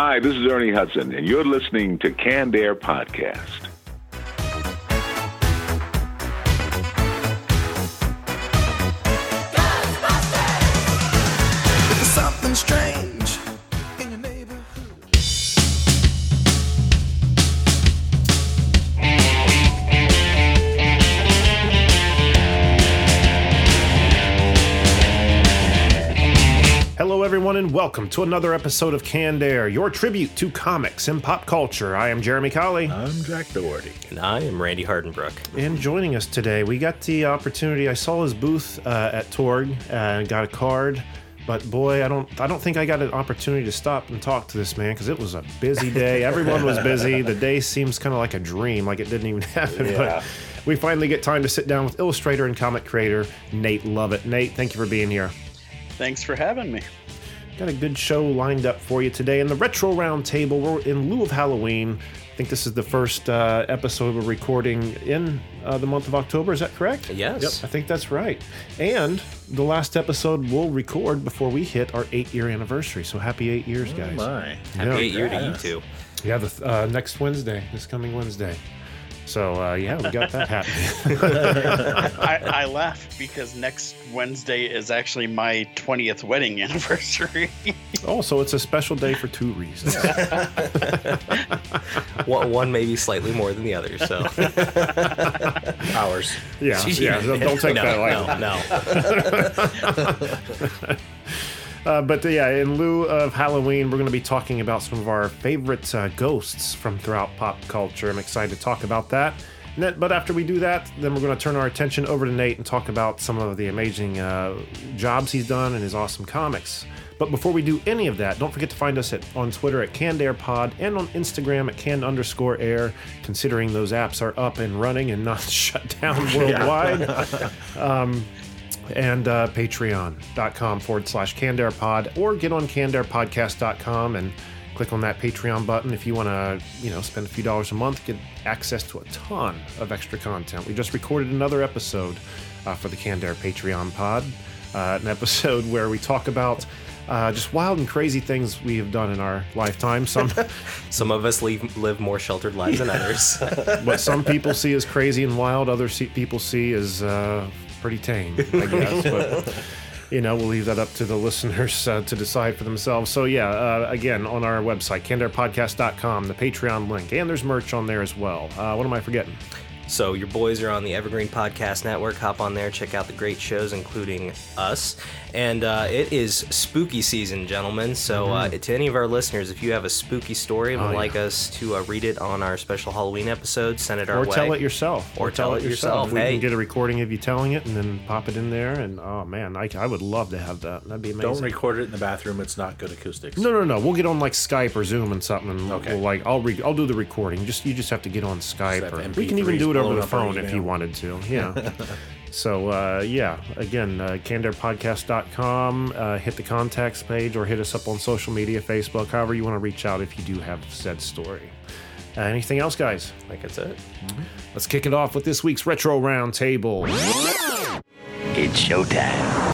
Hi, this is Ernie Hudson, and you're listening to Canned Air Podcast. Everyone, and welcome to another episode of Canned Air, your tribute to comics and pop culture. I am Jeremy Colley, I'm Jack Doherty. And I am Randy Hardenbrook. and joining us today, we got the opportunity. I saw his booth uh, at Torg and got a card, but boy, I don't, I don't think I got an opportunity to stop and talk to this man because it was a busy day. Everyone was busy. The day seems kind of like a dream, like it didn't even happen. Yeah. But we finally get time to sit down with illustrator and comic creator Nate Lovett. Nate, thank you for being here. Thanks for having me. Got a good show lined up for you today. In the Retro Roundtable, we're in lieu of Halloween. I think this is the first uh, episode we're recording in uh, the month of October. Is that correct? Yes. Yep, I think that's right. And the last episode we'll record before we hit our eight year anniversary. So happy eight years, guys. My. Happy Yeah. eight year to you two. Yeah, the, uh, next Wednesday, this coming Wednesday. So uh, yeah, we got that happening. I, I laugh because next Wednesday is actually my 20th wedding anniversary. oh, so it's a special day for two reasons. One, one maybe slightly more than the other. So Hours. Yeah, yeah. Don't don't take no, that lightly. no, no. Uh, but uh, yeah, in lieu of Halloween, we're going to be talking about some of our favorite uh, ghosts from throughout pop culture. I'm excited to talk about that. But after we do that, then we're going to turn our attention over to Nate and talk about some of the amazing uh, jobs he's done and his awesome comics. But before we do any of that, don't forget to find us at, on Twitter at CannedAirPod and on Instagram at canned underscore air, considering those apps are up and running and not shut down worldwide and uh, patreon.com forward slash cannedairpod or get on cannedairpodcast.com and click on that patreon button if you want to you know spend a few dollars a month get access to a ton of extra content we just recorded another episode uh, for the Canned Air patreon pod uh, an episode where we talk about uh, just wild and crazy things we have done in our lifetime. Some, Some of us leave, live more sheltered lives than others. what some people see as crazy and wild, other see, people see as uh, pretty tame, I guess. but you know, we'll leave that up to the listeners uh, to decide for themselves. So yeah, uh, again, on our website, cannedairpodcast.com, the Patreon link, and there's merch on there as well. Uh, what am I forgetting? So your boys are on the Evergreen Podcast Network. Hop on there, check out the great shows, including us. And uh, it is spooky season, gentlemen. So uh, to any of our listeners, if you have a spooky story and would Mm-hmm. Oh, like yeah. us to uh, read it on our special Halloween episode, send it our Or way. Or tell it yourself. Or tell it yourself. We Hey. can get a recording of you telling it and then pop it in there. And oh man, I, I would love to have that. That'd be amazing. Don't record it in the bathroom. It's not good acoustics. No, no, no. We'll get on like Skype or Zoom and something. And Okay. We'll, like I'll re- I'll do the recording. Just you just have to get on Skype, or we can even do it over the phone if you wanted to. Yeah. so uh, yeah, again, uh, cannedairpodcast.com. Uh, hit the contacts page or hit us up on social media, Facebook, however you want to reach out if you do have said story. Uh, anything else, guys? I think that's it. Let's kick it off with this week's retro roundtable. It's showtime.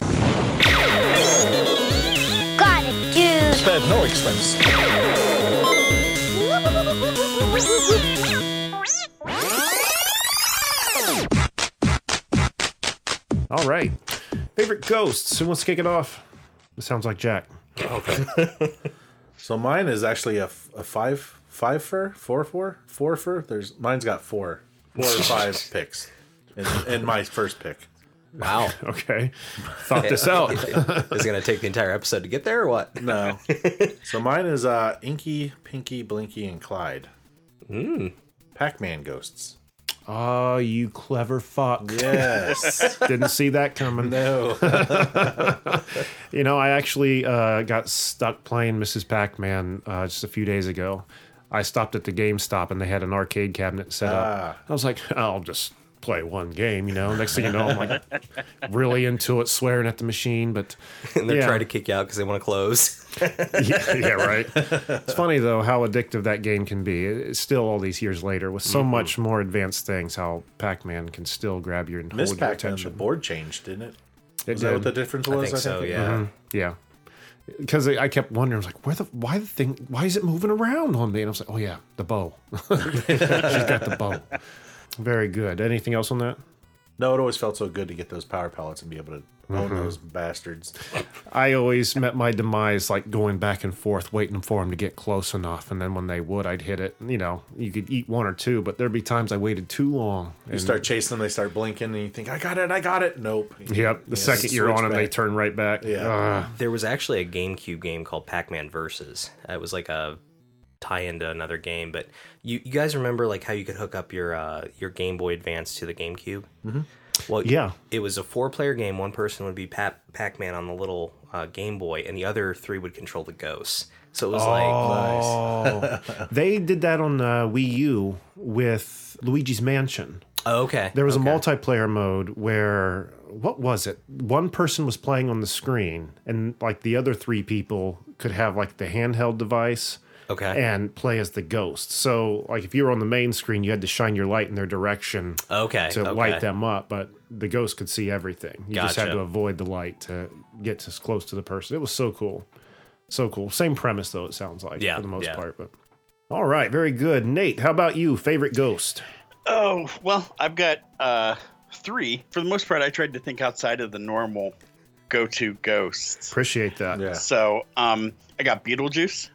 Got it, dude. Spared no expense. All right, favorite ghosts. Who wants to kick it off? It sounds like Jack. Okay. so mine is actually a, a five five fur four four four fur. There's mine's got four four or five picks in, in my first pick. Wow. Okay, thought this out. is it going to take the entire episode to get there or what? No, so mine is uh Inky, Pinky, Blinky, and Clyde. Hmm. Pac-Man ghosts. Oh, you clever fuck. Yes. Didn't see that coming. no. You know, I actually uh, got stuck playing Mrs. Pac Man uh, just a few days ago. I stopped at the GameStop and they had an arcade cabinet set up. Ah. I was like, I'll just play one game, you know. Next thing you know, I'm like really into it, swearing at the machine. But and they're yeah. trying to kick you out because they want to close. yeah, yeah, right. It's funny though how addictive that game can be. It's still all these years later with so much more advanced things. How Pac-Man can still grab your and Miss hold your Pac-Man, the attention. board changed, didn't it? It Is that what the did. difference I was? think so. Yeah. Mhm. Yeah. Because I I kept wondering, I was like, where the, why the thing, why is it moving around on me? And I was like, oh yeah, the bow. She's got the bow. Very good. Anything else on that? No, it always felt so good to get those power pellets and be able to own mm-hmm. those bastards. I always met my demise like going back and forth, waiting for them to get close enough, and then when they would, I'd hit it. You know, you could eat one or two, but there'd be times I waited too long. You and- start chasing them, they start blinking, and you think, I got it, I got it. Nope. Yep. The Yeah, second you're on them, they turn right back. Yeah. Ugh. There was actually a GameCube game called Pac-Man Versus. It was like a tie into another game, but you, you guys remember like how you could hook up your uh, your Game Boy Advance to the GameCube? Mm-hmm. Well, Yeah. it was a four-player game. One person would be Pac- Pac-Man on the little uh, Game Boy, and the other three would control the ghosts. So it was like Oh, they did that on uh, Wii U with Luigi's Mansion. oh, okay. There was okay. a multiplayer mode where what was it? One person was playing on the screen, and like the other three people could have like the handheld device. Okay. And play as the ghost. So, like, if you were on the main screen, you had to shine your light in their direction Okay. to okay. light them up, but the ghost could see everything. You just had Gotcha. to avoid the light to get as close to the person. It was so cool. So cool. Same premise, though, it sounds like, Yeah, for the most yeah. part. But All right, very good. Nate, how about you? Favorite ghost? Oh, well, I've got uh, three. For the most part, I tried to think outside of the normal go to ghosts. Appreciate that. Yeah. So um, I got Beetlejuice.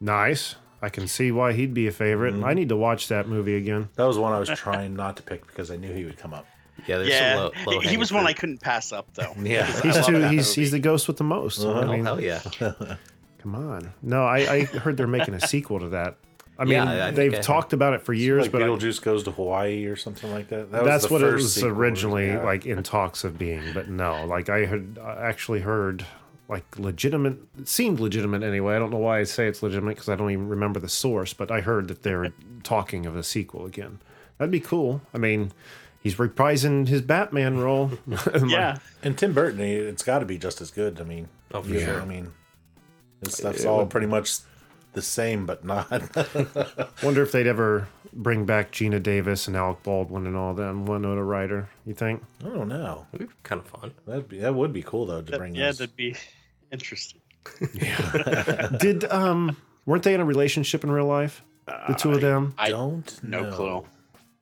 Nice. I can see why he'd be a favorite. Mm-hmm. I need to watch that movie again. That was one I was trying not to pick because I knew he would come up. Yeah, there's yeah, low, low he- he was one I couldn't pass up, though. Yeah. He's too. He's movie. he's the ghost with the most. I Oh, mean, hell yeah. come on. No, I, I heard they're making a sequel to that. I mean, Yeah, I- I they've I talked about it for years, like but I- Beetlejuice goes to Hawaii or something like that. that that's the what it was originally like in talks of being. But no, like I had actually heard like legitimate. Seemed legitimate anyway. I don't know why I say it's legitimate because I don't even remember the source. But I heard that they're talking of a sequel again. That'd be cool. I mean, he's reprising his Batman role. Yeah. And Tim Burton, it's got to be just as good. I mean, Oh, for yeah, sure. I mean, this uh, stuff's all pretty much the same, but not. Wonder if they'd ever bring back Geena Davis and Alec Baldwin and all them. Winona Ryder. You think? I don't know. It'd be kind of fun. That'd be that would be cool though to bring. yeah, those. that'd be interesting. Yeah. Did um weren't they in a relationship in real life? The two of them. I don't no know. clue.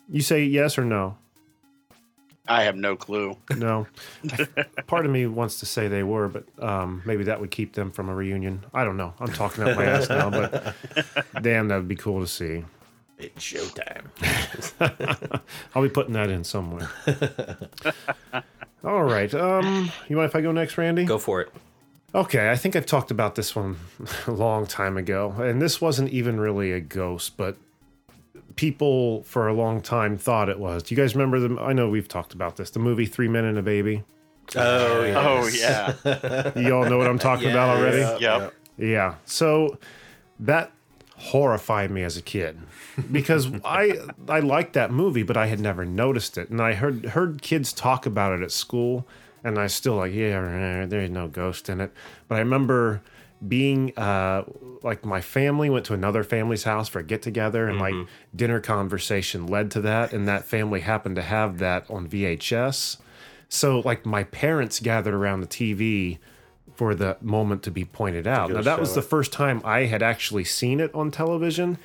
You say yes or no? I have no clue. No. Part of me wants to say they were, but um, maybe that would keep them from a reunion. I don't know. I'm talking out my ass now, but damn, that would be cool to see. It's showtime. I'll be putting that in somewhere. All right. Um, you mind if I go next, Randy? Go for it. Okay, I think I've talked about this one a long time ago, and this wasn't even really a ghost, but people for a long time thought it was. Do you guys remember the? I know we've talked about this. The movie Three Men and a Baby. Oh yeah. Oh yeah. You all know what I'm talking about already. yep. Yeah. So that horrified me as a kid because I I liked that movie, but I had never noticed it, and I heard heard kids talk about it at school, and I still like yeah, there's no ghost in it. But I remember being uh like my family went to another family's house for a get together and like dinner conversation led to that and that family happened to have that on VHS so like my parents gathered around the TV for the moment to be pointed out. Now that was the first time I had actually seen it on television.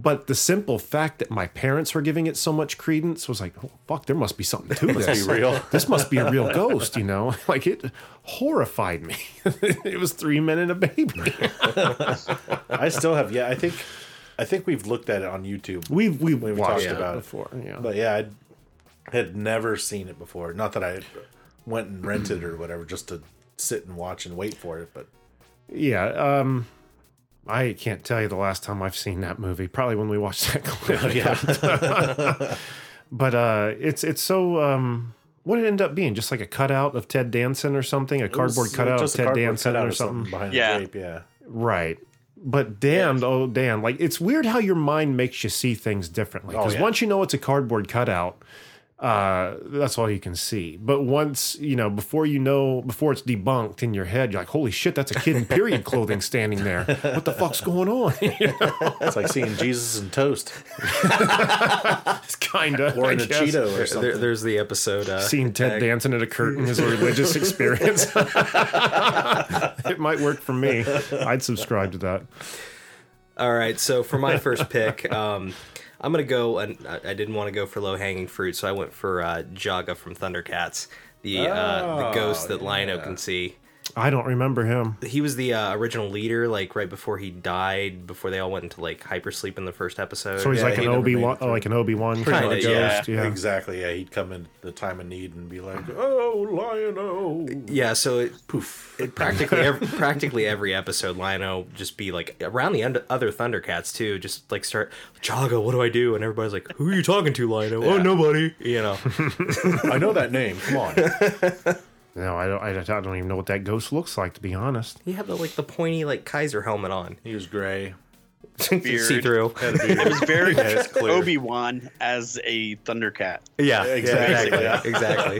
But the simple fact that my parents were giving it so much credence was like, oh, fuck, there must be something to this. be real. This must be a real ghost, you know? Like it horrified me. it was three men and a baby. I still have. Yeah, I think. I think we've looked at it on YouTube. We've we've We've watched talked it about it. before. Yeah. But yeah, I had never seen it before. Not that I went and rented or whatever, just to sit and watch and wait for it. But Yeah, um I can't tell you the last time I've seen that movie. Probably when we watched that clip. yeah, But uh, it's it's so. Um, what did it end up being? Just like a cutout of Ted Danson or something? A It cardboard uh, cutout of Ted cardboard Danson or of something? behind Yeah. the drape. Yeah. Right. But damn, oh damn! Like it's weird how your mind makes you see things differently. Oh, Because yeah. once you know it's a cardboard cutout, uh, that's all you can see. But once you know, before you know, before it's debunked in your head, you're like, "Holy shit, that's a kid in period clothing standing there. What the fuck's going on?" It's like seeing Jesus in toast it's kind of or in a Cheeto or There, something. there's the episode. Uh, Seeing Ted tag. dancing at a curtain is a religious experience. it might work for me. I'd subscribe to that. All right, so for my first pick, um, I'm gonna go, and I I didn't want to go for low hanging fruit, so I went for uh, Jaga from Thundercats, the uh, the ghost that Lion-O can see. I don't remember him. He was the uh, original leader, like right before he died, before they all went into like hypersleep in the first episode. So he's Yeah, like he an Obi- Wan, it through. like an Obi Wan kind of Kinda, yeah. ghost. Yeah. Exactly. Yeah, he'd come in the time of need and be like, "Oh, Lion-O." Yeah, so it, Poof. it practically every, practically every episode, Lion-O just be like around the end, other Thundercats too, just like start Jaga, what do I do? And everybody's like, who are you talking to, Lion-O? Oh, Yeah. nobody. You know. I know that name. Come on. No, I don't. I don't I don't even know what that ghost looks like, to be honest. he had the like the pointy like Kaiser helmet on, He was gray. See through. Had a beard. It was very Yeah, clear. Obi Wan as a Thundercat. Yeah, exactly. yeah, exactly.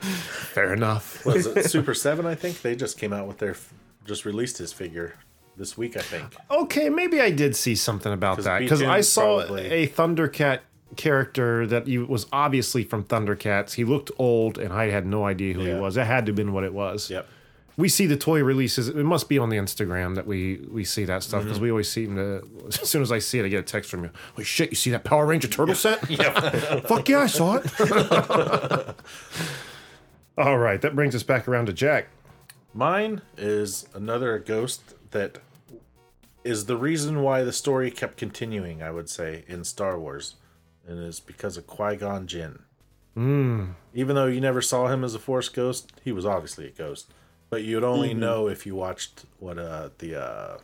Fair enough. What is it Super Seven? I think they just came out with their, just released his figure this week. I think. Okay, maybe I did see something about 'Cause that because I saw probably- a Thundercat character that he was obviously from Thundercats. He looked old, and I had no idea who he was. It had to have been what it was. Yep. We see the toy releases. It must be on the Instagram that we we see that stuff because mm-hmm. we always seem. To, as soon as I see it, I get a text from you. Holy shit! You see that Power Ranger turtle set? yeah. Fuck yeah, I saw it. All right, that brings us back around to Jack. Mine is another ghost that is the reason why the story kept continuing. I would say in Star Wars, and it's because of Qui Gon Jinn. Mm. Even though you never saw him as a Force ghost, he was obviously a ghost. But you'd only know if you watched what uh the uh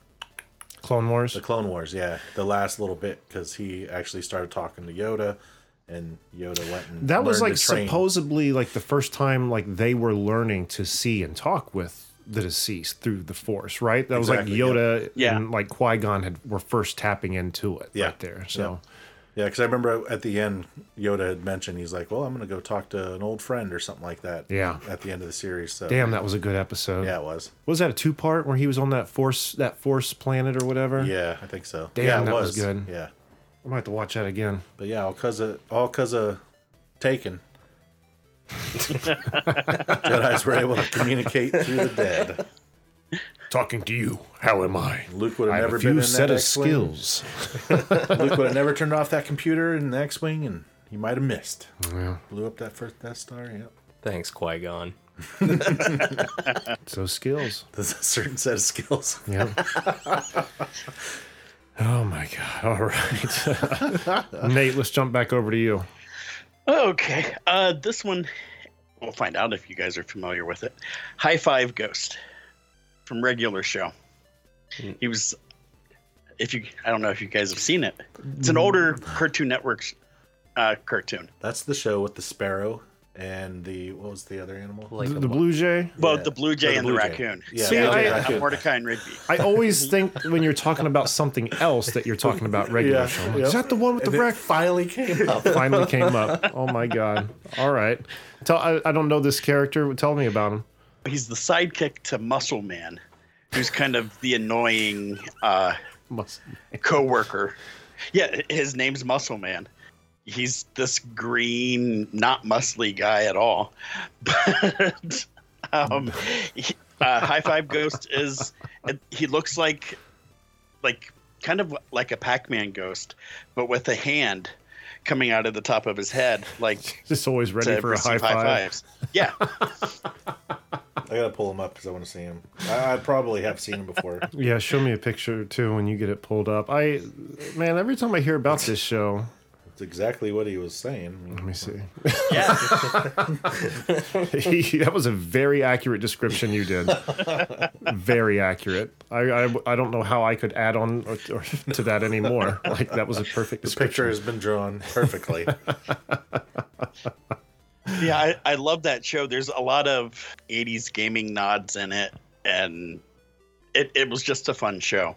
Clone Wars. the Clone Wars, yeah, the last little bit because he actually started talking to Yoda, and Yoda went and That was like to train. supposedly like the first time like they were learning to see and talk with the deceased through the Force, right? That Exactly, was like Yoda yeah. and like Qui Gon had were first tapping into it Yeah. right there. So Yeah, because I remember at the end, Yoda had mentioned he's like, "Well, I'm going to go talk to an old friend or something like that." Yeah. At the end of the series, so damn, that was a good episode. yeah, it was. was that a two part where he was on that Force that Force planet or whatever? Yeah, I think so. Damn, yeah, it that was good. Yeah, I might have to watch that again. but yeah, all cause of all cause of Taken. Jedi's were able to communicate through the dead. Talking to you, how am I? Luke would I have have never a been few in set that of X-wing. skills. Luke would have never turned off that computer in the X-wing, and he might have missed. Yeah, Blew up that first Death Star. Yep. Thanks, Qui Gon. so skills. There's a certain set of skills. Yeah. oh my god! All right, Nate, let's jump back over to you. Okay. Uh, this one, we'll find out if you guys are familiar with it. High Five Ghost from regular show. He was, if you, I don't know if you guys have seen it. It's an older Cartoon Network's uh, cartoon. That's the show with the sparrow and the what was the other animal? Like The, a the Blue Jay. Well, Yeah. the Blue Jay the and the Blue Jay. raccoon. Yeah, See, yeah, I- raccoon. Mordecai and Rigby. I always think when you're talking about something else that you're talking about regular Yeah, show. Like, yep. Is that the one with And the it wreck? finally came up. Finally came up. Oh my god! All right, tell I, I don't know this character. Tell me about him. He's the sidekick to Muscle Man, who's kind of the annoying uh, co-worker. Yeah, his name's Muscle Man. He's this green, not muscly guy at all. But um, he, uh, High Five Ghost is he looks like like kind of like a Pac-Man ghost, but with a hand coming out of the top of his head, like Just always ready for a high five. fives. Yeah, I gotta pull him up because I want to see him. I, I probably have seen him before. Yeah, show me a picture too when you get it pulled up. I, man, every time I hear about this show, it's exactly what he was saying. Let me see. Yeah. He- that was a very accurate description you did. very accurate. I, I, I don't know how I could add on or, or to that anymore. Like that was a perfect The picture has been drawn perfectly. yeah, I, I love that show. There's a lot of 80s gaming nods in it, and it, it was just a fun show.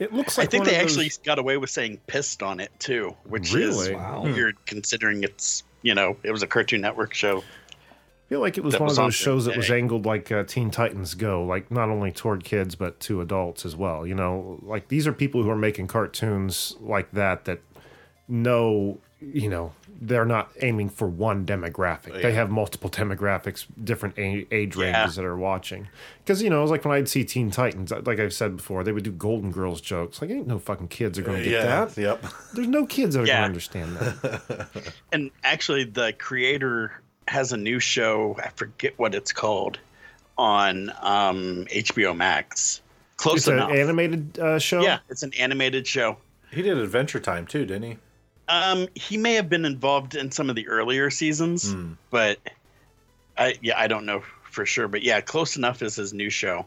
It looks like I think they of actually got away with saying pissed on it too, which Really? is Wow. weird considering it's, you know, it was a Cartoon Network show. I feel like it was one was of those shows that was angled like uh, Teen Titans Go, like not only toward kids but to adults as well. You know, like these are people who are making cartoons like that that know, you know, they're not aiming for one demographic. They have multiple demographics, different a- age Yeah. ranges that are watching. Because you know, it was like when I'd see Teen Titans, like I've said before, they would do Golden Girls jokes. Like, ain't no fucking kids are going to get yeah. that. Yep. There's no kids that are going to understand that. And actually, the creator has a new show. I forget what it's called on um, HBO Max. Close it's an enough. animated uh, show. yeah, it's an animated show. He did Adventure Time too, didn't he? Um, he may have been involved in some of the earlier seasons, but I yeah, I don't know for sure. But yeah, close enough is his new show,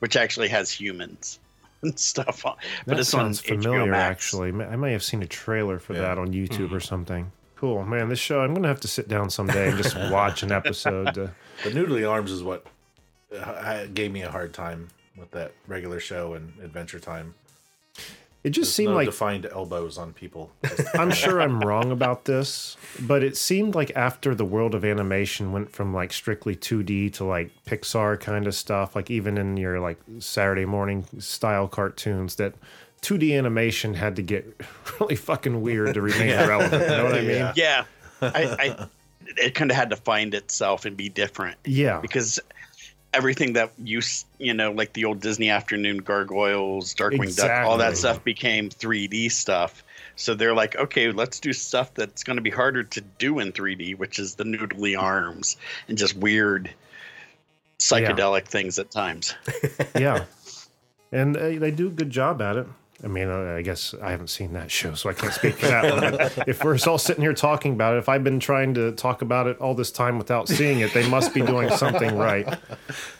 which actually has humans and stuff on. But That it's sounds on familiar, actually. I may have seen a trailer for Yeah. that on YouTube or something. Cool, man. This show, I'm gonna have to sit down someday and just watch an episode. To, The Noodly Arms is what uh, gave me a hard time with that regular show and Adventure Time. It just There's seemed no like defined elbows on people. I'm sure I'm wrong about this, but it seemed like after the world of animation went from like strictly 2D to like Pixar kind of stuff, like even in your like Saturday morning style cartoons, that 2D animation had to get really fucking weird to remain relevant. You know what I mean? Yeah. Yeah, I, I it kind of had to find itself and be different Yeah. because everything that you you know like the old Disney afternoon gargoyles, Darkwing Duck, all that stuff became 3D stuff. So they're like, okay, let's do stuff that's going to be harder to do in 3D, which is the noodly arms and just weird psychedelic things at times. yeah, and uh, they do a good job at it. I mean, uh, I guess I haven't seen that show, so I can't speak for that one. If we're all sitting here talking about it, if I've been trying to talk about it all this time without seeing it, they must be doing something right.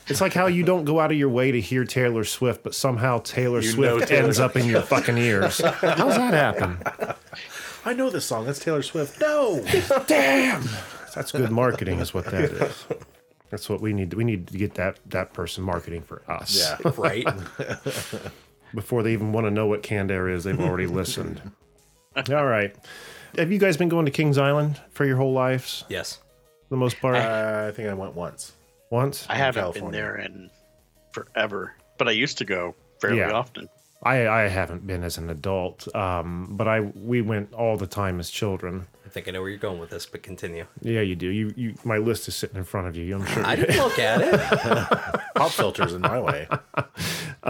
It's like how you don't go out of your way to hear Taylor Swift, but somehow Taylor You Swift Taylor ends up in your fucking ears. How's that happen? I know this song. That's Taylor Swift. No. Damn, that's good marketing, is what that is. That's what we need. We need to get that that person marketing for us. Yeah. right? before they even want to know what canned air is, they've already listened. All right. Have you guys been going to Kings Island for your whole lives, yes. for the most part? Uh, I think I went once. Once? I haven't California. been there in forever, but I used to go fairly Yeah. often. I, I haven't been as an adult, um, but I we went all the time as children. I think I know where you're going with this, but continue. Yeah, you do. You, you my list is sitting in front of you. I'm sure. I didn't look at it. Pop filters in my way.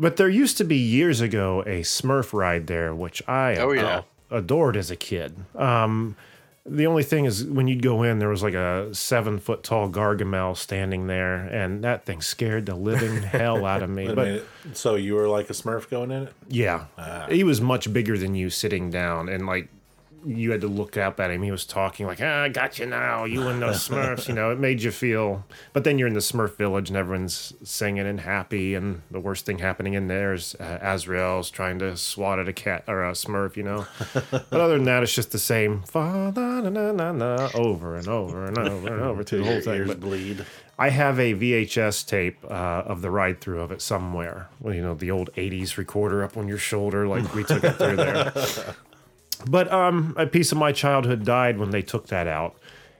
But there used to be years ago a Smurf ride there, which I Oh, yeah. adored as a kid. Um, the only thing is when you'd go in, there was like a seven foot tall Gargamel standing there, and that thing scared the living hell out of me. But minute. so you were like a Smurf going in it? yeah, he was much bigger than you sitting down, and like you had to look up at him. He was talking like, ah, I got you now, you and those Smurfs. You know, it made you feel. But then you're in the Smurf village and everyone's singing and happy. And the worst thing happening in there is uh, Azrael's trying to swat at a cat or a Smurf, you know. but other than that, it's just the same fa na na na na na over and over and over and over through the whole thing. ears But bleed. I have a VHS tape uh, of the ride through of it somewhere. Well, you know, the old 80s recorder up on your shoulder, like we took it through there. But um, a piece of my childhood died when they took that out,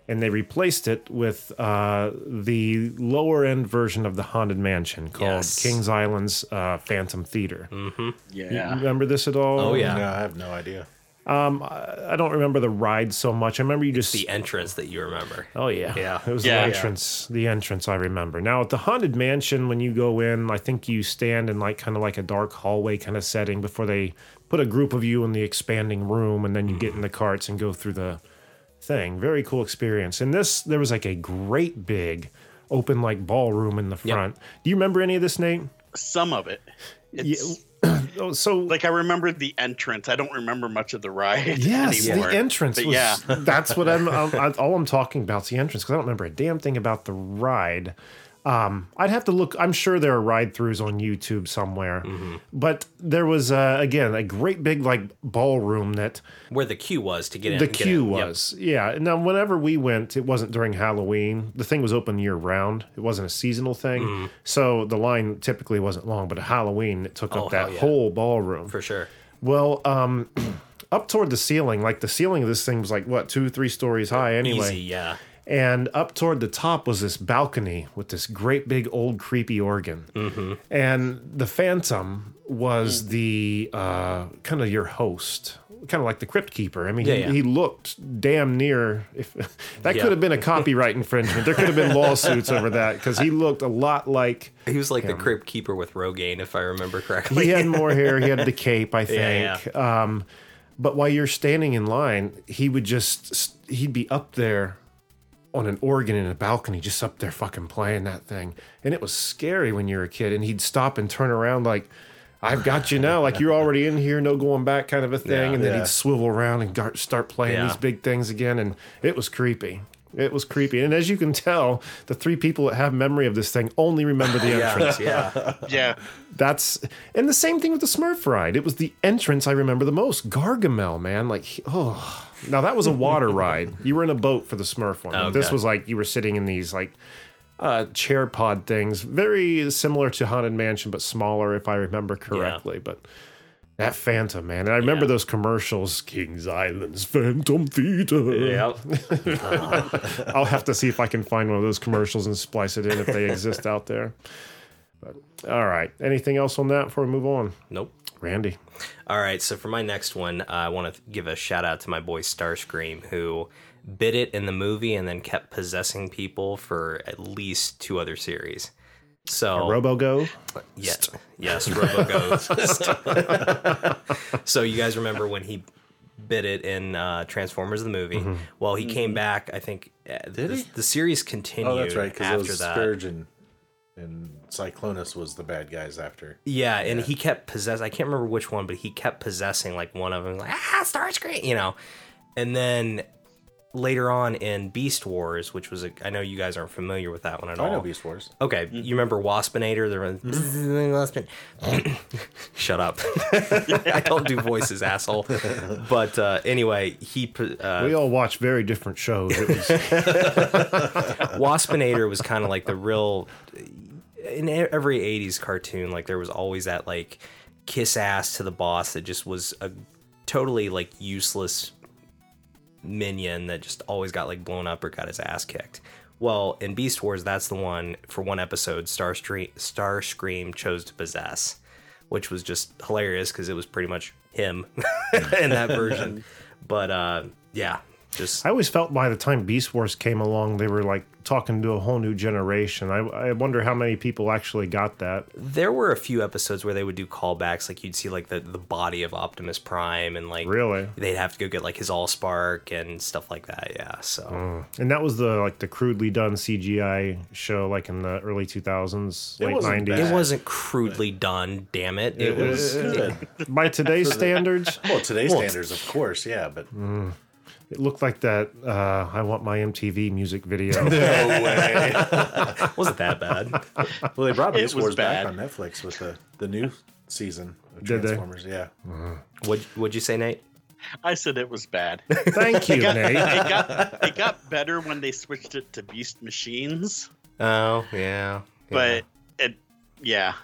and they replaced it with uh, the lower end version of the Haunted Mansion called Yes. Kings Island's uh, Phantom Theater. You Yeah. remember this at all? Oh, yeah. No, I have no idea. I don't remember the ride so much. I remember you just The entrance that you remember. Oh yeah, Yeah. It was Yeah. the entrance. The entrance I remember. Now at the haunted mansion, when you go in, I think you stand in like kind of like a dark hallway kind of setting before they put a group of you in the expanding room, and then you get in mm. the carts and go through the thing. Very cool experience. And this, there was like a great big open like ballroom in the front. Do you remember any of this, Nate? some of it. It's, Oh, so like I remember the entrance. I don't remember much of the ride. Yes, anymore. the entrance was. yeah. that's what I'm. I'm I, all I'm talking about is the entrance because I don't remember a damn thing about the ride. Um, I'd have to look. I'm sure there are ride throughs on YouTube somewhere, Mm-hmm. but there was uh, again a great big like ballroom that Where the queue was to get in. the get queue in. Yep. was. Yeah. Now, whenever we went, it wasn't during Halloween. The thing was open year round. It wasn't a seasonal thing, Mm-hmm. so the line typically wasn't long. But at Halloween, it took Oh, up that yeah. whole ballroom. for sure. Well, um, up toward the ceiling, like the ceiling of this thing was like what two, three stories high anyway. Easy, yeah. And up toward the top was this balcony with this great big old creepy organ. Mm-hmm. And the Phantom was the uh, kind of your host, kind of like the Crypt Keeper. I mean, Yeah, he, yeah. he looked damn near. If that Yeah. could have been a copyright infringement, there could have been lawsuits over that because he looked a lot like. He was like the crypt keeper with Rogaine, if I remember correctly. He had more hair. He had the cape, I think. Um, but while you're standing in line, he would just he'd be up there on an organ in a balcony, just up there fucking playing that thing, and it was scary when you were a kid. And he'd stop and turn around like. I've got you now, like you're already in here, no going back, kind of a thing. Yeah. and then Yeah. he'd swivel around and start playing Yeah. these big things again, and it was creepy. It was creepy, and as you can tell, the three people that have memory of this thing only remember the entrance. yeah. Yeah. That's and the same thing with the Smurf ride. It was the entrance I remember the most. Gargamel, man, like oh. Now that was a water ride. You were in a boat for the Smurf one. This was like you were sitting in these like uh, chair pod things, very similar to Haunted Mansion, but smaller, if I remember correctly. But that Phantom, man, and I remember Yeah. those commercials, Kings Island's Phantom Theater. Yep. I'll have to see if I can find one of those commercials and splice it in if they exist out there. But all right, anything else on that before we move on? Nope. Randy. All right, so for my next one, uh, I want to give a shout out to my boy Starscream, who bit it in the movie and then kept possessing people for at least two other series. So RoboGo. Yeah, yes, Robo Ghost. so you guys remember when he bit it in uh, Transformers the movie? Mm-hmm. Well, he came back. I think uh, the, he? the series continued Oh, that's right, because it after was that. Scourge and, and Cyclonus was the bad guys after. Yeah, and he kept possess. I can't remember which one, but he kept possessing like one of them, like ah, Starscream, you know. And then later on in Beast Wars, which was a, I know you guys aren't familiar with that one at Oh, all. I know Beast Wars. Okay, you remember Waspinator? There was Waspin- Shut up! I don't do voices, asshole. But uh, anyway, he. Uh, we all watch very different shows. It was, Waspinator was kind of like the real in e- every 80s cartoon like there was always that like kiss ass to the boss that just was a totally like useless minion that just always got like blown up or got his ass kicked. Well in beast wars that's the one for one episode starscream starscream chose to possess which was just hilarious because it was pretty much him in that version. But uh yeah just I always felt by the time Beast Wars came along, they were like talking to a whole new generation. I, I wonder how many people actually got that. There were a few episodes where they would do callbacks, like you'd see like the, the body of Optimus Prime, and like Really? they'd have to go get like his Allspark and stuff like that. Yeah, so hmm. And that was the like the crudely done CGI show, like in the early 2000s, late 90s. it wasn't crudely done. Damn it! It was. Good. By today's standards, well, today's Well, standards, of course, yeah, but hmm. It looked like that. Uh, I want my MTV music video. no way. wasn't that bad. Well, they brought It Beast was Wars back bad. on Netflix with the, the new season of Did they? Transformers. Yeah. What What'd you say, Nate? I said it was bad. Thank you, got, Nate. it got it got better when they switched it to Beast Machines, Oh yeah, but it yeah.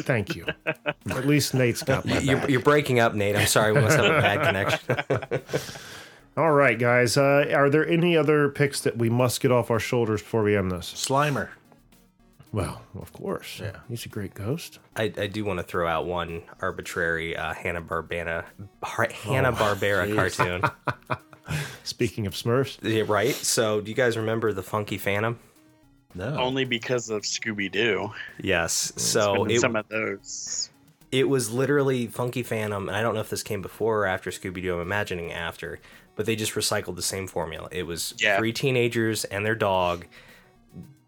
Thank you. At least Nate's got my you're, you're breaking up, Nate. I'm sorry, we must have a bad connection. All right, guys. Uh, are there any other picks that we must get off our shoulders before we end this? Slimer. Well, of course. Yeah. He's a great ghost. I, I do want to throw out one arbitrary uh, Hanna Barbera Hanna Barbera cartoon. Speaking of Smurfs, Yeah, right. So, do you guys remember the Funky Phantom? No. Only because of Scooby Doo. Yes. So it, some of those. it was literally Funky Phantom, and I don't know if this came before or after Scooby Doo. I'm imagining after, but they just recycled the same formula. It was Yeah. three teenagers and their dog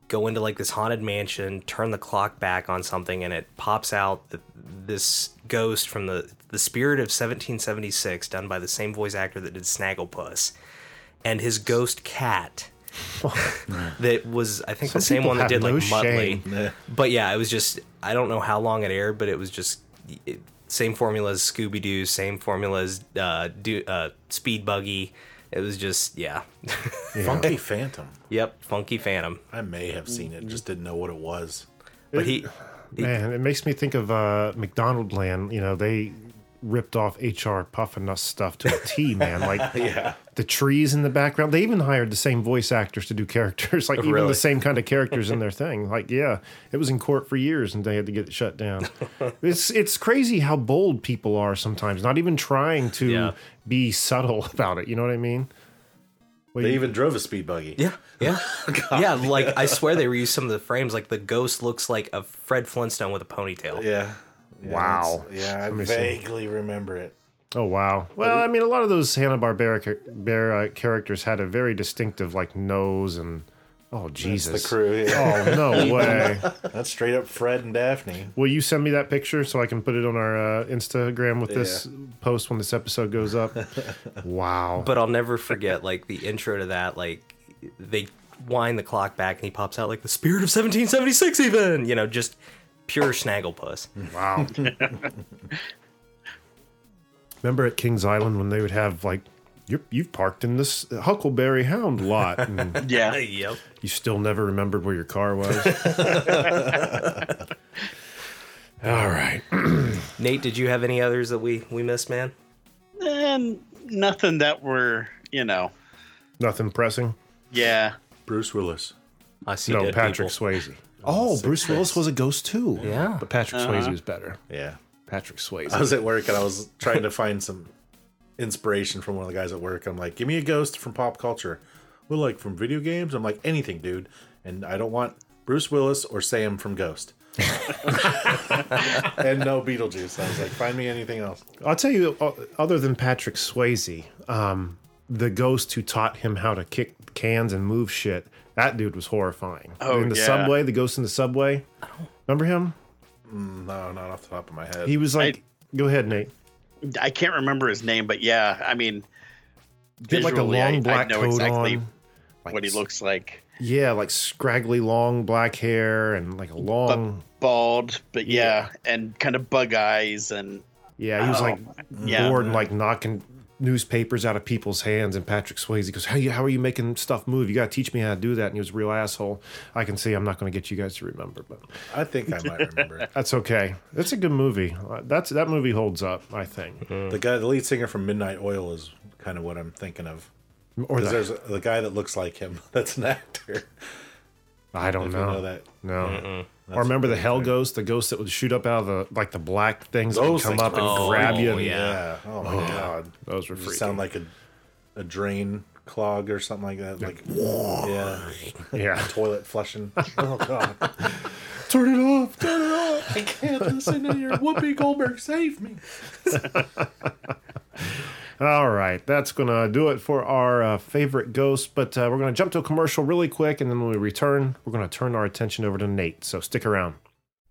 go into like this haunted mansion, turn the clock back on something, and it pops out th- this ghost from the the spirit of 1776, done by the same voice actor that did Snagglepuss, and his ghost cat. that was I think Some the same one that have did like no Muttley. shame. But yeah, it was just I don't know how long it aired, but it was just it, same formula as Scooby Doo, same formula as uh, do, uh, Speed Buggy. It was just yeah. Funky Phantom. yep, Funky Phantom. I may have seen it, just didn't know what it was. But he Man, it makes me think of uh, McDonald Land. You know, they ripped off HR Pufnstuf stuff to a T, man. Like Yeah. the trees in the background. They even hired the same voice actors to do characters, like even Really? the same kind of characters in their thing. Like, yeah, it was in court for years and they had to get it shut down. it's it's crazy how bold people are sometimes, not even trying to Yeah. be subtle about it. You know what I mean? Well, They you- even drove a speed buggy. Yeah, yeah, yeah. Like I swear they reused some of the frames. Like the ghost looks like a Fred Flintstone with a ponytail. Yeah. Yeah, Wow. Yeah, I Let me see. vaguely remember it. Oh wow! Well, I mean, a lot of those Hanna Barbera characters had a very distinctive like nose and oh Jesus, the crew, yeah. Oh no way! That's straight up Fred and Daphne. Will you send me that picture so I can put it on our uh, Instagram with this post when this episode goes up? Wow! But I'll never forget like the intro to that. Like they wind the clock back and he pops out like the spirit of 1776. Even you know just pure Snagglepuss. Wow. Remember at Kings Island when they would have like, You're, you've parked in this Huckleberry Hound lot, and Yeah. yep. you still never remembered where your car was. All right. Nate, did you have any others that we we missed, man? And nothing that were, you know, Nothing pressing. yeah. Bruce Willis. I see. no, dead Patrick people. Swayze. Oh, Bruce Willis was a ghost too. Yeah. But Patrick Swayze was better. Yeah. Patrick Swayze. I was at work and I was trying to find some inspiration from one of the guys at work. I'm like, give me a ghost from pop culture. Well, like from video games? I'm like, anything, dude. And I don't want Bruce Willis or Sam from Ghost. and no Beetlejuice. I was like, find me anything else. I'll tell you, uh, other than Patrick Swayze, um, the ghost who taught him how to kick cans and move shit, that dude was horrifying. Oh, in the yeah. subway, the ghost in the subway. Remember him? No, not off the top of my head. He was like, go ahead, Nate. I can't remember his name, but yeah, I mean, He had like a visually, I- long I black know coat exactly on. Like, what he looks like. Yeah, like scraggly long black hair and like a long. Bald, but yeah, and kind of bug eyes and yeah, he was Oh, like yeah. bored and mm-hmm. like knocking newspapers out of people's hands. And Patrick Swayze goes, "How you, how are you making stuff move? You got to teach me how to do that." And he was a real asshole. I can see I'm not going to get you guys to remember, but I think I might remember that's okay. That's a good movie. Uh, That's that movie holds up, I think. The guy, the lead singer from Midnight Oil is kind of what I'm thinking of. Or Because the, there's a, the guy that looks like him. That's an actor. I don't If you know. know that. No. Or remember the Hell Ghost, the ghost that would shoot up out of the like the black things that would come things up and were- grab you. Oh, and- yeah. Yeah. Oh my god. Those were You freaky. sound like a a drain clog or something like that. Like yeah, yeah. toilet flushing. Oh god. Turn it off. Turn it off. I can't listen to your Whoopi Goldberg. Save me. All right, that's gonna do it for our uh, favorite ghost. But uh, we're gonna jump to a commercial really quick, and then when we return, we're gonna turn our attention over to Nate. So stick around.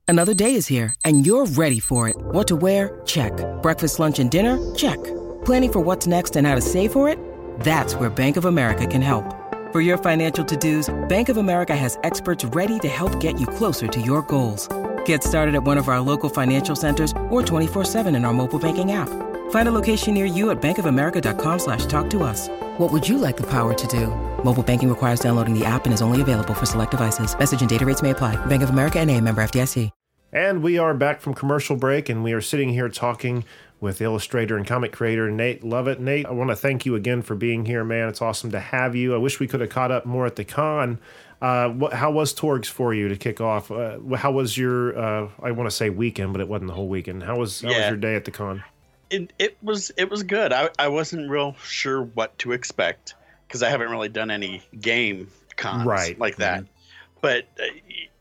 Another day is here, and you're ready for it. What to wear? Check. Breakfast, lunch, and dinner? Check. Planning for what's next and how to save for it? That's where Bank of America can help. For your financial to-dos, Bank of America has experts ready to help get you closer to your goals. Get started at one of our local financial centers or 24-7 in our mobile banking app. Find a location near you at bankofamerica.com slash talk to us. What would you like the power to do? Mobile banking requires downloading the app and is only available for select devices. Message and data rates may apply. Bank of America and a member FDIC. And we are back from commercial break, and we are sitting here talking with illustrator and comic creator Nate Lovett. Nate, I want to thank you again for being here, man. It's awesome to have you. I wish we could have caught up more at the con. Uh, what, how was Torgs for you to kick off? Uh, how was your, uh, I want to say weekend, but it wasn't the whole weekend. How was, how was your day at the con? It, it was it was good. I, I wasn't real sure what to expect because I haven't really done any game cons Right. like that. But uh,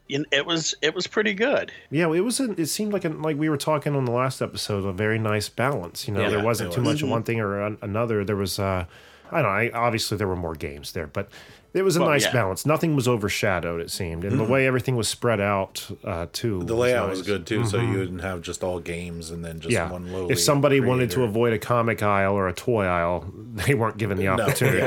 y- it was it was pretty good. Yeah, it was. A, it seemed like a, like we were talking on the last episode, a very nice balance. You know, Yeah, there wasn't it too was. much of one thing or an, another. There was uh, I don't know. I, obviously, there were more games there, but it was a Well, nice yeah. balance. Nothing was overshadowed. It seemed, and the way everything was spread out uh, too. The layout was nice. good too, so you wouldn't have just all games and then just yeah. one lowly. if somebody wanted to avoid a comic aisle or a toy aisle, they weren't given the opportunity. you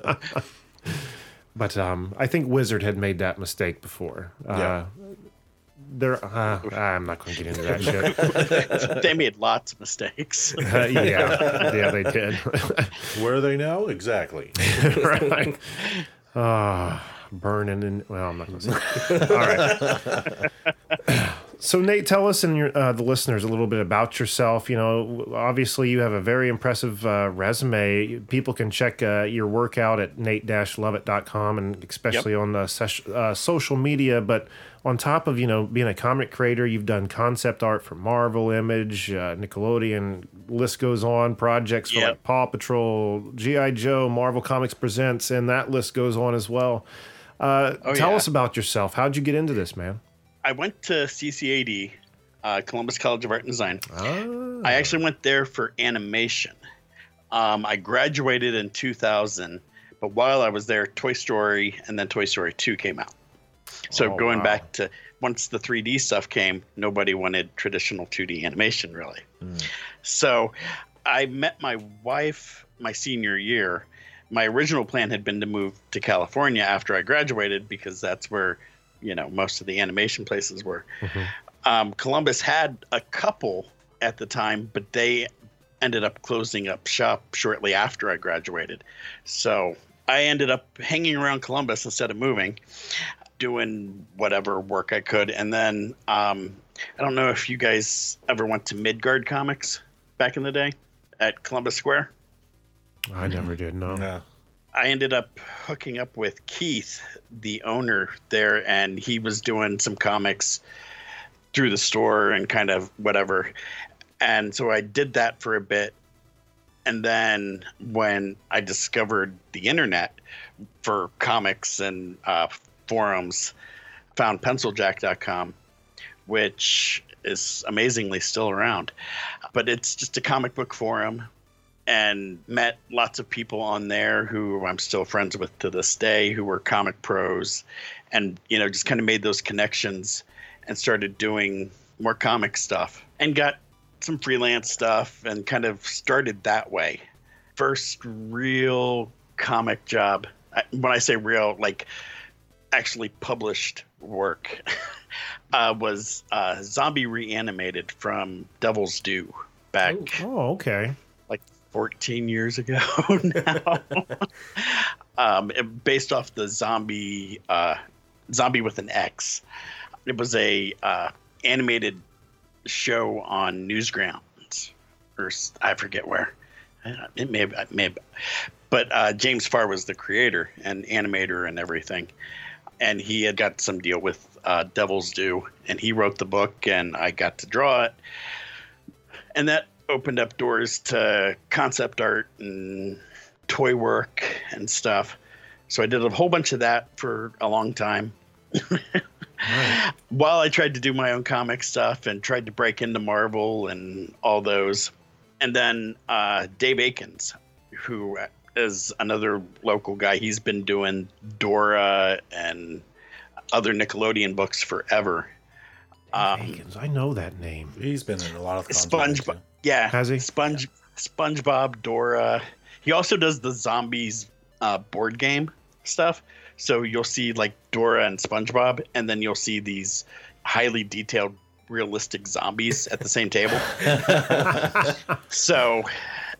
know? but um, I think Wizard had made that mistake before. Uh, Yeah. There, uh, I'm not going to get into that shit. they made lots of mistakes. Uh, yeah, yeah, they did. where are they now exactly? right. Ah, burning and well, I'm not going to say. All right. So Nate, tell us and your, uh, the listeners a little bit about yourself. You know, obviously you have a very impressive uh, resume. People can check uh, your work out at nate-lovett.com and especially on the ses- uh, social media. But on top of you know being a comic creator, you've done concept art for Marvel, Image, uh, Nickelodeon. List goes on. Projects for Yep. like Paw Patrol, GI Joe, Marvel Comics Presents, and that list goes on as well. Uh, Oh, tell yeah. us about yourself. How'd you get into this, man? I went to CCAD, uh, Columbus College of Art and Design. Ah. I actually went there for animation. Um, I graduated in 2000, but while I was there, Toy Story and then Toy Story 2 came out. So Oh, going wow. back to once the 3D stuff came, nobody wanted traditional 2D animation really. So I met my wife my senior year. My original plan had been to move to California after I graduated because that's where, you know, most of the animation places were. Um, Columbus had a couple at the time, but they ended up closing up shop shortly after I graduated. So I ended up hanging around Columbus instead of moving, doing whatever work I could. And then um, I don't know if you guys ever went to Midgard Comics back in the day at Columbus Square. I never did. No. Yeah. I ended up hooking up with Keith, the owner there, and he was doing some comics through the store and kind of whatever. And so I did that for a bit. And then when I discovered the internet for comics and uh, forums, found penciljack.com, which is amazingly still around. But it's just a comic book forum and met lots of people on there who I'm still friends with to this day who were comic pros and you know just kind of made those connections and started doing more comic stuff and got some freelance stuff and kind of started that way first real comic job when I say real like actually published work uh, was uh, Xombie reanimated from Devil's Due back Oh, okay. Like 14 years ago now. um, based off the zombie, uh, zombie with an X. It was a uh, animated show on Newgrounds, or I forget where. It may have, it may have, but uh, James Farr was the creator and animator and everything, and he had got some deal with uh, Devil's Due, and he wrote the book, and I got to draw it and that opened up doors to concept art and toy work and stuff. So I did a whole bunch of that for a long time. While I tried to do my own comic stuff and tried to break into Marvel and all those. And then uh, Dave Aikins, who is another local guy, he's been doing Dora and other Nickelodeon books forever. Um, Aikins, I know that name. He's been in a lot of content, SpongeBob. Too. Yeah. Has he? Sponge SpongeBob, Dora. He also does the zombies uh, board game stuff. So you'll see like Dora and SpongeBob, and then you'll see these highly detailed, realistic zombies at the same table. so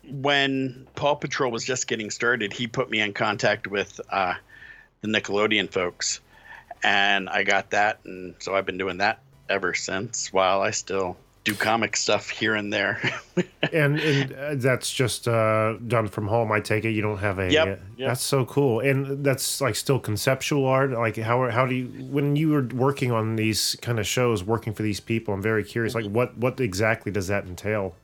when Paw Patrol was just getting started, he put me in contact with uh, the Nickelodeon folks, and I got that, and so I've been doing that ever since. While I still do comic stuff here and there. and and uh, that's just uh, done from home. I take it you don't have a. Yep, uh, yep. That's so cool, and that's like still conceptual art. Like how how do you when you were working on these kind of shows, working for these people? I'm very curious. Like what what exactly does that entail?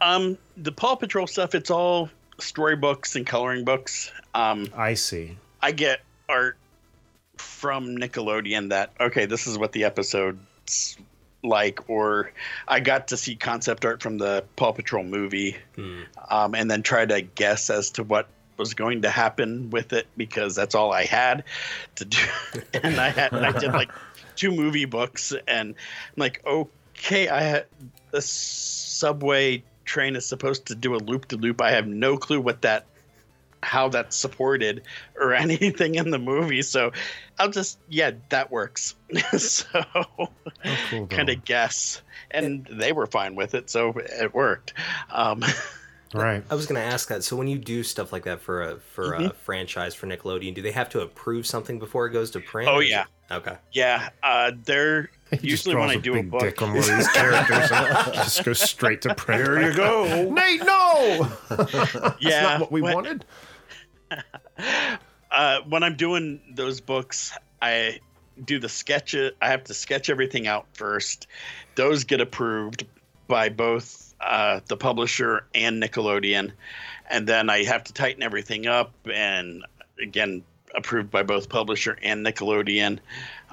um, the Paw Patrol stuff, it's all storybooks and coloring books. Um, I see. I get art from Nickelodeon that okay, this is what the episode's like, or I got to see concept art from the Paw Patrol movie, um, and then try to guess as to what was going to happen with it because that's all I had to do. and I had I did like two movie books, and I'm like, okay, I had the subway train is supposed to do a loop to loop. I have no clue what that how that's supported or anything in the movie. So I'll just yeah, that works. so cool, kind of guess. And they were fine with it, so it worked. Um, Right. I was going to ask that. So when you do stuff like that for a for a Mhm. franchise for Nickelodeon, do they have to approve something before it goes to print? Oh, yeah. Okay. yeah, uh, they're He usually when I do a big book. dick on one of these characters just goes straight to print. There you go. Nate, no! That's Yeah, not what we when- wanted. uh, when I'm doing those books, I do the sketch. I have to sketch everything out first. Those get approved by both uh, the publisher and Nickelodeon, and then I have to tighten everything up. And again, approved by both publisher and Nickelodeon.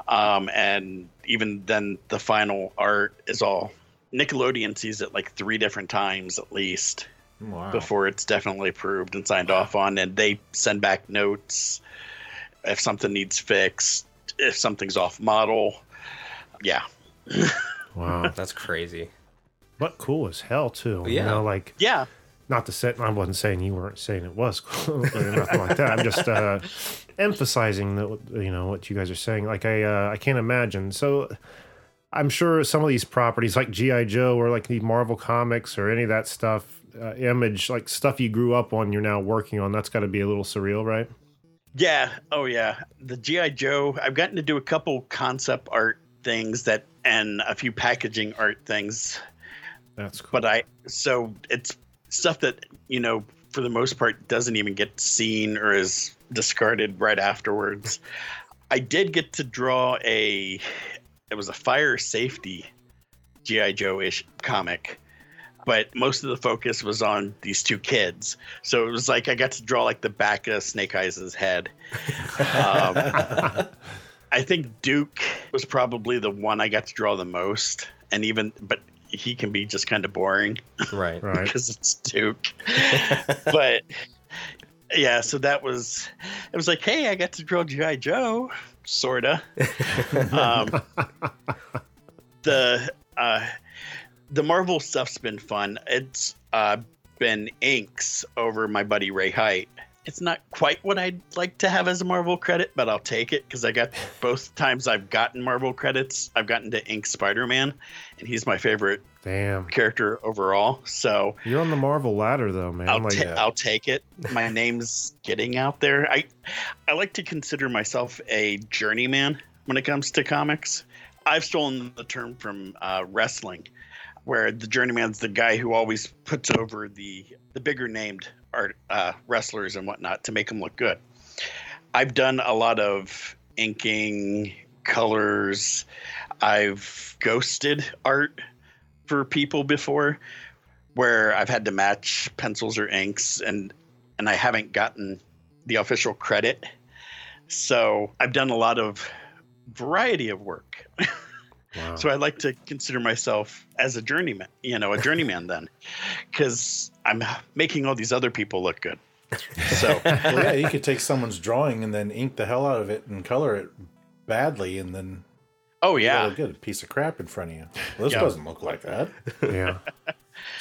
Um, and even then, the final art is all Nickelodeon sees it like three different times at least Wow. before it's definitely approved and signed off on and they send back notes if something needs fixed if something's off model yeah Wow. That's crazy. But cool as hell, too. You Yeah. know, like, yeah not to say, I wasn't saying you weren't saying it was cool or nothing like that. I'm just uh, emphasizing that, you know, what you guys are saying. Like, I, uh, I can't imagine. So, I'm sure some of these properties like GI Joe or like the Marvel comics or any of that stuff, uh, image like stuff you grew up on, you're now working on. That's got to be a little surreal, right? yeah oh yeah the gi joe i've gotten to do a couple concept art things that and a few packaging art things That's cool. but i so it's stuff that you know for the most part doesn't even get seen or is discarded right afterwards i did get to draw a it was a fire safety gi joe-ish comic but most of the focus was on these two kids so it was like i got to draw like the back of snake eyes' head um, i think duke was probably the one i got to draw the most and even but he can be just kind of boring Right. Right. because it's Duke. but yeah, so that was it was like, hey, I got to draw GI Joe, sorta. um, the uh, the Marvel stuff's been fun. It's uh, been inks over my buddy Ray Height. It's not quite what I'd like to have as a Marvel credit, but I'll take it because I got both times I've gotten Marvel credits, I've gotten to ink Spider Man, and he's my favorite Damn. character overall. So You're on the Marvel ladder, though, man. I'll, like, ta- I'll take it. My name's getting out there. I I like to consider myself a journeyman when it comes to comics. I've stolen the term from uh, wrestling, where the journeyman's the guy who always puts over the the bigger named art uh, wrestlers and whatnot to make them look good. I've done a lot of inking, colors. I've ghosted art for people before where I've had to match pencils or inks and and I haven't gotten the official credit. So I've done a lot of variety of work. wow. So I like to consider myself as a journeyman, you know, a journeyman then, because I'm making all these other people look good. So Well, yeah, you could take someone's drawing and then ink the hell out of it and color it badly, and then oh you yeah, got a piece of crap in front of you. Well, this Yeah. doesn't look like that. yeah.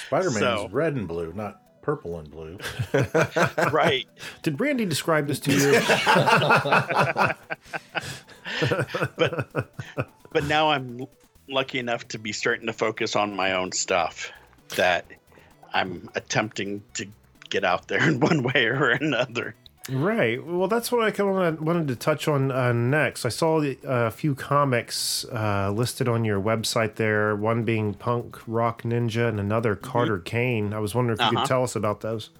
Spider Man So- is red and blue, not purple and blue. right. Did Brandy describe this to you? But now I'm lucky enough to be starting to focus on my own stuff that I'm attempting to get out there in one way or another. Right. Well, that's what I kind of wanted to touch on uh, next. I saw the- a few comics uh, listed on your website there. One being Punk Rock Ninja, and another Carter Kane. I was wondering if you Uh-huh. could tell us about those.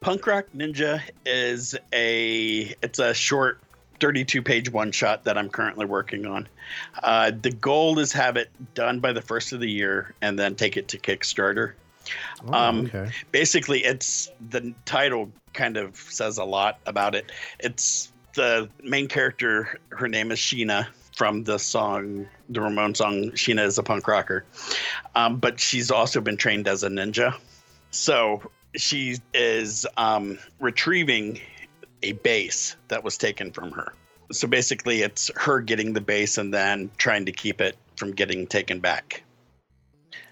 Punk Rock Ninja is a it's a short 32 page one shot that I'm currently working on. Uh, the goal is have it done by the first of the year and then take it to Kickstarter. Oh, Um, okay. Basically, it's the title kind of says a lot about it. It's the main character. Her name is Sheena, from the song, the Ramones song, Sheena is a punk rocker. Um, but she's also been trained as a ninja. So she is um, retrieving a base that was taken from her. So basically, it's her getting the base and then trying to keep it from getting taken back.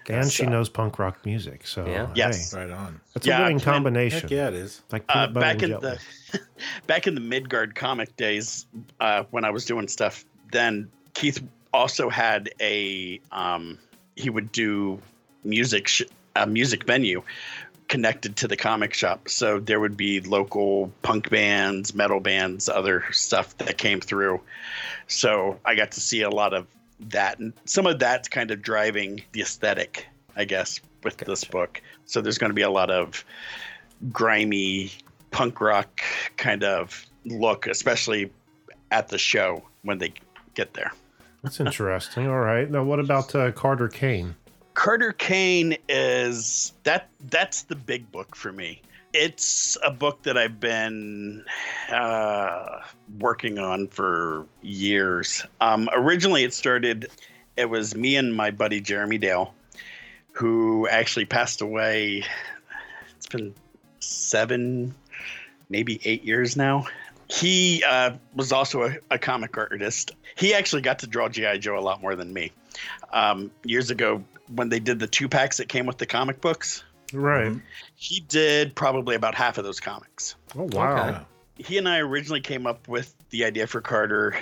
And she So- knows punk rock music, so Yeah. Yes. hey, Right on. that's Yeah, a winning Clint- combination. Heck yeah, it is. Like Uh, peanut butter back in jelly. the back in the Midgard comic days, uh, when I was doing stuff, then Keith also had a um, he would do music sh- a music venue connected to the comic shop. So there would be local punk bands, metal bands, other stuff that came through. So I got to see a lot of that, and some of that's kind of driving the aesthetic, I guess, with this book. So there's going to be a lot of grimy punk rock kind of look, especially at the show when they get there. That's interesting. All right. Now, what about uh, Carter Kane? Carter Kane is that that's the big book for me. It's a book that I've been uh, working on for years. Um, originally, it started. It was me and my buddy Jeremy Dale, who actually passed away. It's been seven, maybe eight years now. He uh, was also a, a comic artist. He actually got to draw GI Joe a lot more than me. Um, years ago, when they did the two packs that came with the comic books, Right. he did probably about half of those comics. Oh, wow. Okay. He and I originally came up with the idea for Carter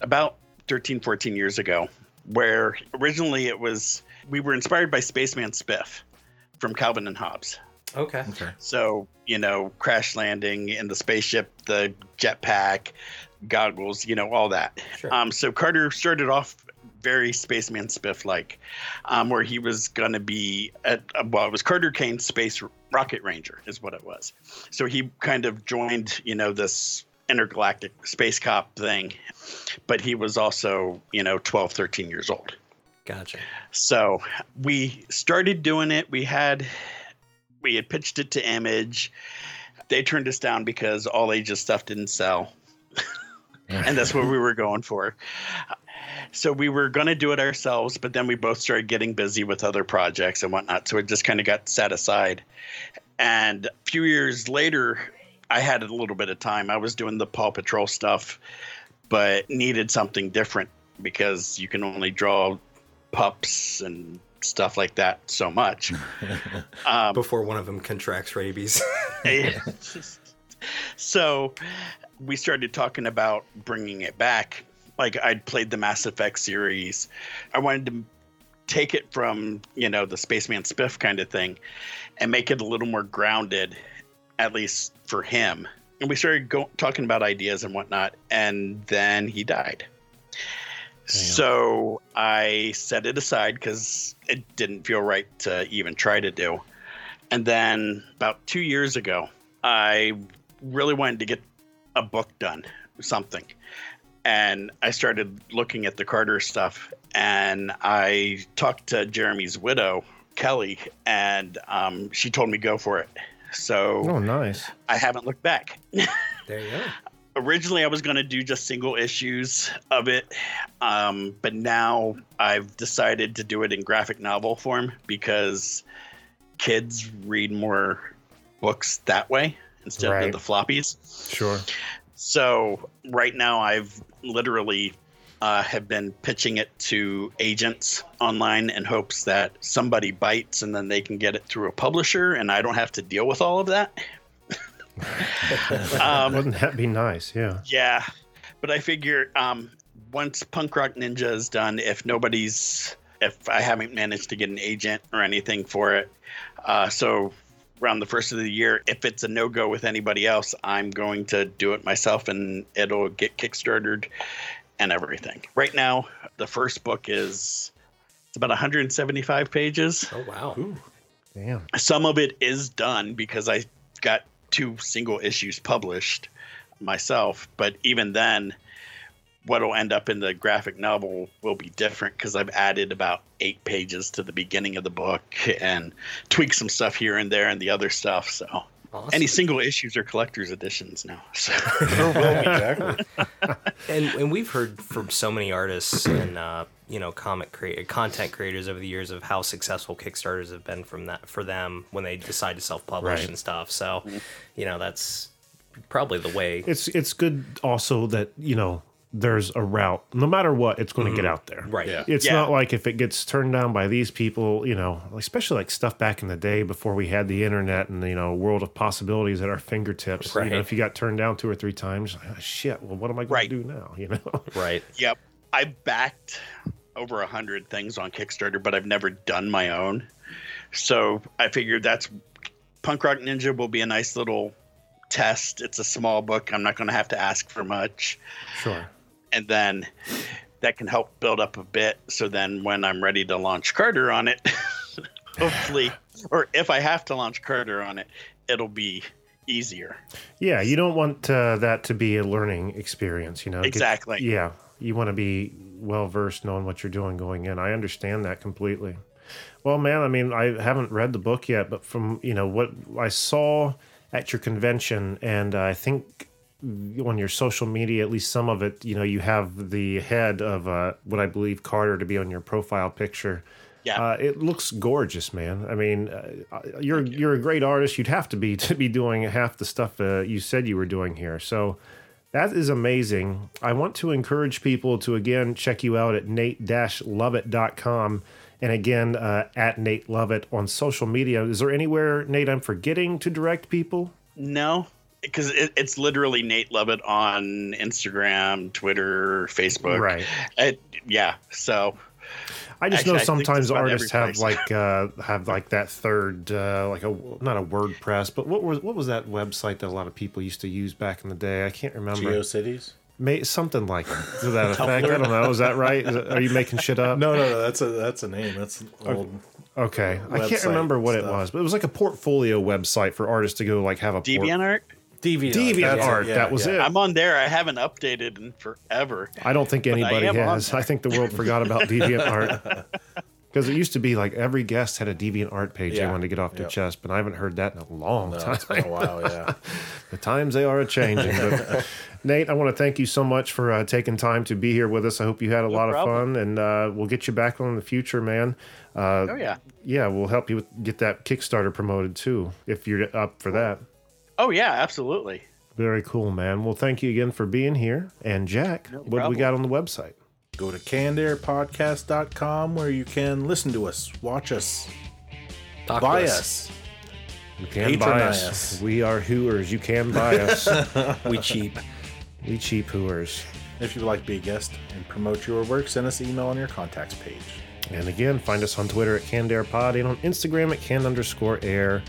about 13, 14 years ago, where originally it was we were inspired by Spaceman Spiff from Calvin and Hobbes. Okay. Okay. So, you know, crash landing in the spaceship, the jetpack, goggles, you know, all that. Sure. Um, so Carter started off very Spaceman Spiff like, um, where he was going to be at, well, it was Carter Kane Space Rocket Ranger, is what it was. So he kind of joined, you know, this intergalactic space cop thing, but he was also, you know, 12, 13 years old. Gotcha. So we started doing it. We had we had pitched it to Image. They turned us down because all ages stuff didn't sell. and that's what we were going for. So we were going to do it ourselves, but then we both started getting busy with other projects and whatnot. So it just kind of got set aside. And a few years later, I had a little bit of time. I was doing the Paw Patrol stuff, but needed something different because you can only draw pups and stuff like that so much. um, Before one of them contracts rabies. so we started talking about bringing it back. Like I'd played the Mass Effect series. I wanted to take it from, you know, the Spaceman Spiff kind of thing and make it a little more grounded, at least for him. And we started go- talking about ideas and whatnot. And then he died. So I set it aside because it didn't feel right to even try to do. And then about two years ago, I really wanted to get a book done, something. And I started looking at the Carter stuff, and I talked to Jeremy's widow, Kelly, and um, she told me go for it. So Oh, nice. I haven't looked back. there you go. Originally, I was going to do just single issues of it, um, but now I've decided to do it in graphic novel form because kids read more books that way instead Right. of the floppies. Sure. So right now, I've literally uh, have been pitching it to agents online in hopes that somebody bites and then they can get it through a publisher, and I don't have to deal with all of that. um, Wouldn't that be nice? Yeah. yeah, but I figure um, once Punk Rock Ninja is done, if nobody's, if I haven't managed to get an agent or anything for it, uh, so around the first of the year, if it's a no go with anybody else, I'm going to do it myself and it'll get kickstarted and everything. Right now, the first book is it's about 175 pages. Oh wow. Damn. Some of it is done because I got two single issues published myself, but even then, what'll end up in the graphic novel will be different because I've added about eight pages to the beginning of the book and tweaked some stuff here and there and the other stuff. So Awesome. any single issues are collector's editions now. So exactly. and and we've heard from so many artists and uh, you know comic create content creators over the years of how successful Kickstarters have been from that for them when they decide to self publish Right. and stuff. So, you know, that's probably the way. It's it's good also that you know there's a route. No matter what, it's going to get out there. Right. Yeah. It's Yeah. not like if it gets turned down by these people, you know, especially like stuff back in the day before we had the internet and you know world of possibilities at our fingertips. Right. You know, if you got turned down two or three times, ah, shit. Well, what am I going Right. to do now? You know. Right. Yep. I backed over a hundred things on Kickstarter, but I've never done my own. So I figured that's Punk Rock Ninja will be a nice little test. It's a small book. I'm not going to have to ask for much. Sure. And then that can help build up a bit. So then when I'm ready to launch Carter on it, hopefully, or if I have to launch Carter on it, it'll be easier. Yeah, you don't want uh, that to be a learning experience, you know. Get- Exactly. yeah, you want to be well versed knowing what you're doing going in. I understand that completely. Well, man, I mean, I haven't read the book yet, but from you know what I saw at your convention, and I think on your social media, at least some of it, you know, you have the head of uh, what I believe Carter to be on your profile picture. Yeah. Uh, it looks gorgeous, man. I mean, uh, you're you're a great artist. You'd have to be to be doing half the stuff uh, you said you were doing here. So that is amazing. I want to encourage people to again check you out at nate-lovett.com and again uh, at Nate Lovett on social media. Is there anywhere, Nate, I'm forgetting to direct people? No, because it, it's literally Nate Lovett on Instagram, Twitter, Facebook. Right. It, yeah. So I just Actually, know sometimes artists have like uh, have like that third uh, like a not a WordPress, but what was what was that website that a lot of people used to use back in the day? I can't remember. GeoCities? May, something like to that effect. I don't know. Is that right? Is it- are you making shit up? No, no, no. That's a that's a name. That's old. Okay, I can't remember what it was, but it was like a portfolio website for artists to go like have a port- DeviantArt. Deviant. Deviant that's art. yeah, that was yeah. it. I'm on there. I haven't updated in forever. I don't think anybody am on has. I think the world forgot about DeviantArt because it used to be like every guest had a Deviant Art page yeah. they wanted to get off their yep. chest, but I haven't heard that in a long No, time. it's been a while. Yeah. the times they are a changing. But Nate, I want to thank you so much for uh, taking time to be here with us. I hope you had a lot problem. of fun, and uh, we'll get you back on in the future, man. Uh, Oh yeah. yeah, we'll help you with, get that Kickstarter promoted too, if you're up for that. Oh yeah. Absolutely. Very cool, man. Well, thank you again for being here. And Jack, what do we got on the website? Go to cannedairpodcast.com where you can listen to us, watch us, Talk buy to us. You can buy Patronize us. us. We are hooers. You can buy us. We cheap. we cheap hooers. If you'd like to be a guest and promote your work, send us an email on your contacts page. And again, find us on Twitter at cannedairpod and on Instagram at can underscore air.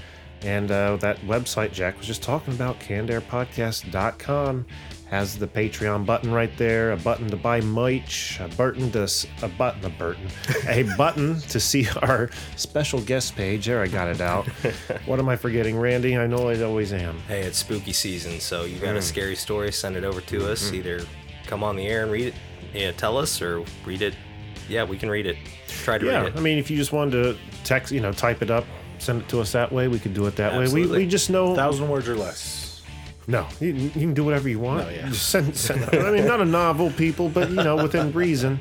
And uh, that website Jack was just talking about, cannedairpodcast.com, has the Patreon button right there, a button to buy merch, a button to s- a button, a button, a button to see our special guest page. There, I got it out. what am I forgetting, Randy? I know I always am. Hey, it's spooky season, so you Mm. got a scary story, send it over to us. Mm-hmm. Either come on the air and read it, yeah, tell us, or read it. Yeah, we can read it. Try to Yeah, read it. I mean, if you just wanted to text, you know, type it up, send it to us that way, we can do it that way. We, we just know thousand words or less. No, you, you can do whatever you want. No, yeah. Just send, send, I mean, not a novel, people, but you know, within reason.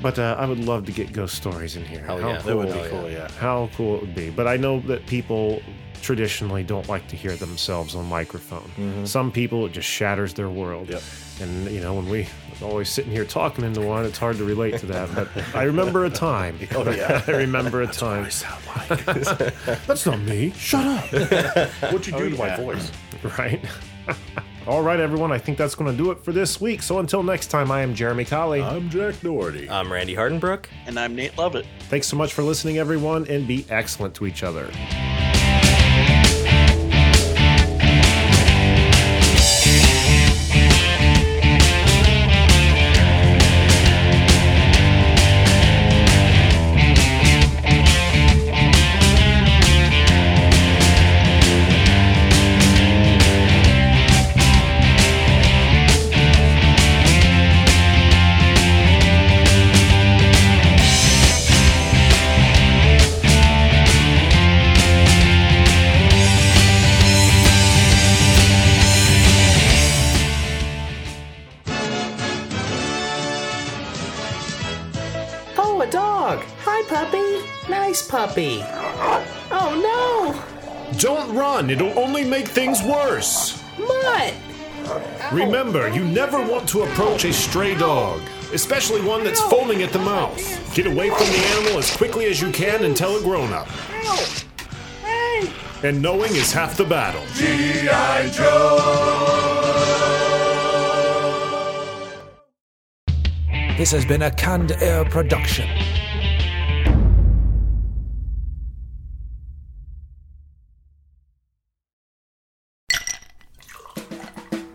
But uh, I would love to get ghost stories in here. Hell How yeah. That would be cool, yeah. How cool it would be. But I know that people traditionally don't like to hear themselves on microphone. Some people, it just shatters their world. Mm-hmm. Yep. And you know, when we always sitting here talking into one, it's hard to relate to that. But I remember a time. Oh, yeah. I remember a time. I sound like. That's not me. Shut up. What'd you do oh, to my voice? Right. All right, everyone. I think that's going to do it for this week. So until next time, I am Jeremy Colley. I'm Jack Doherty. I'm Randy Hardenbrook. And I'm Nate Lovett. Thanks so much for listening, everyone, and be excellent to each other. Puppy. Oh, no! Don't run, it'll only make things worse. no. Mutt. Oh. Remember, you never want to approach a stray dog, especially one that's foaming at the mouth. Get away from the animal as quickly as you can and tell a grown up. Hey. And knowing is half the battle. G.I. Joe. This has been a Canned Air production.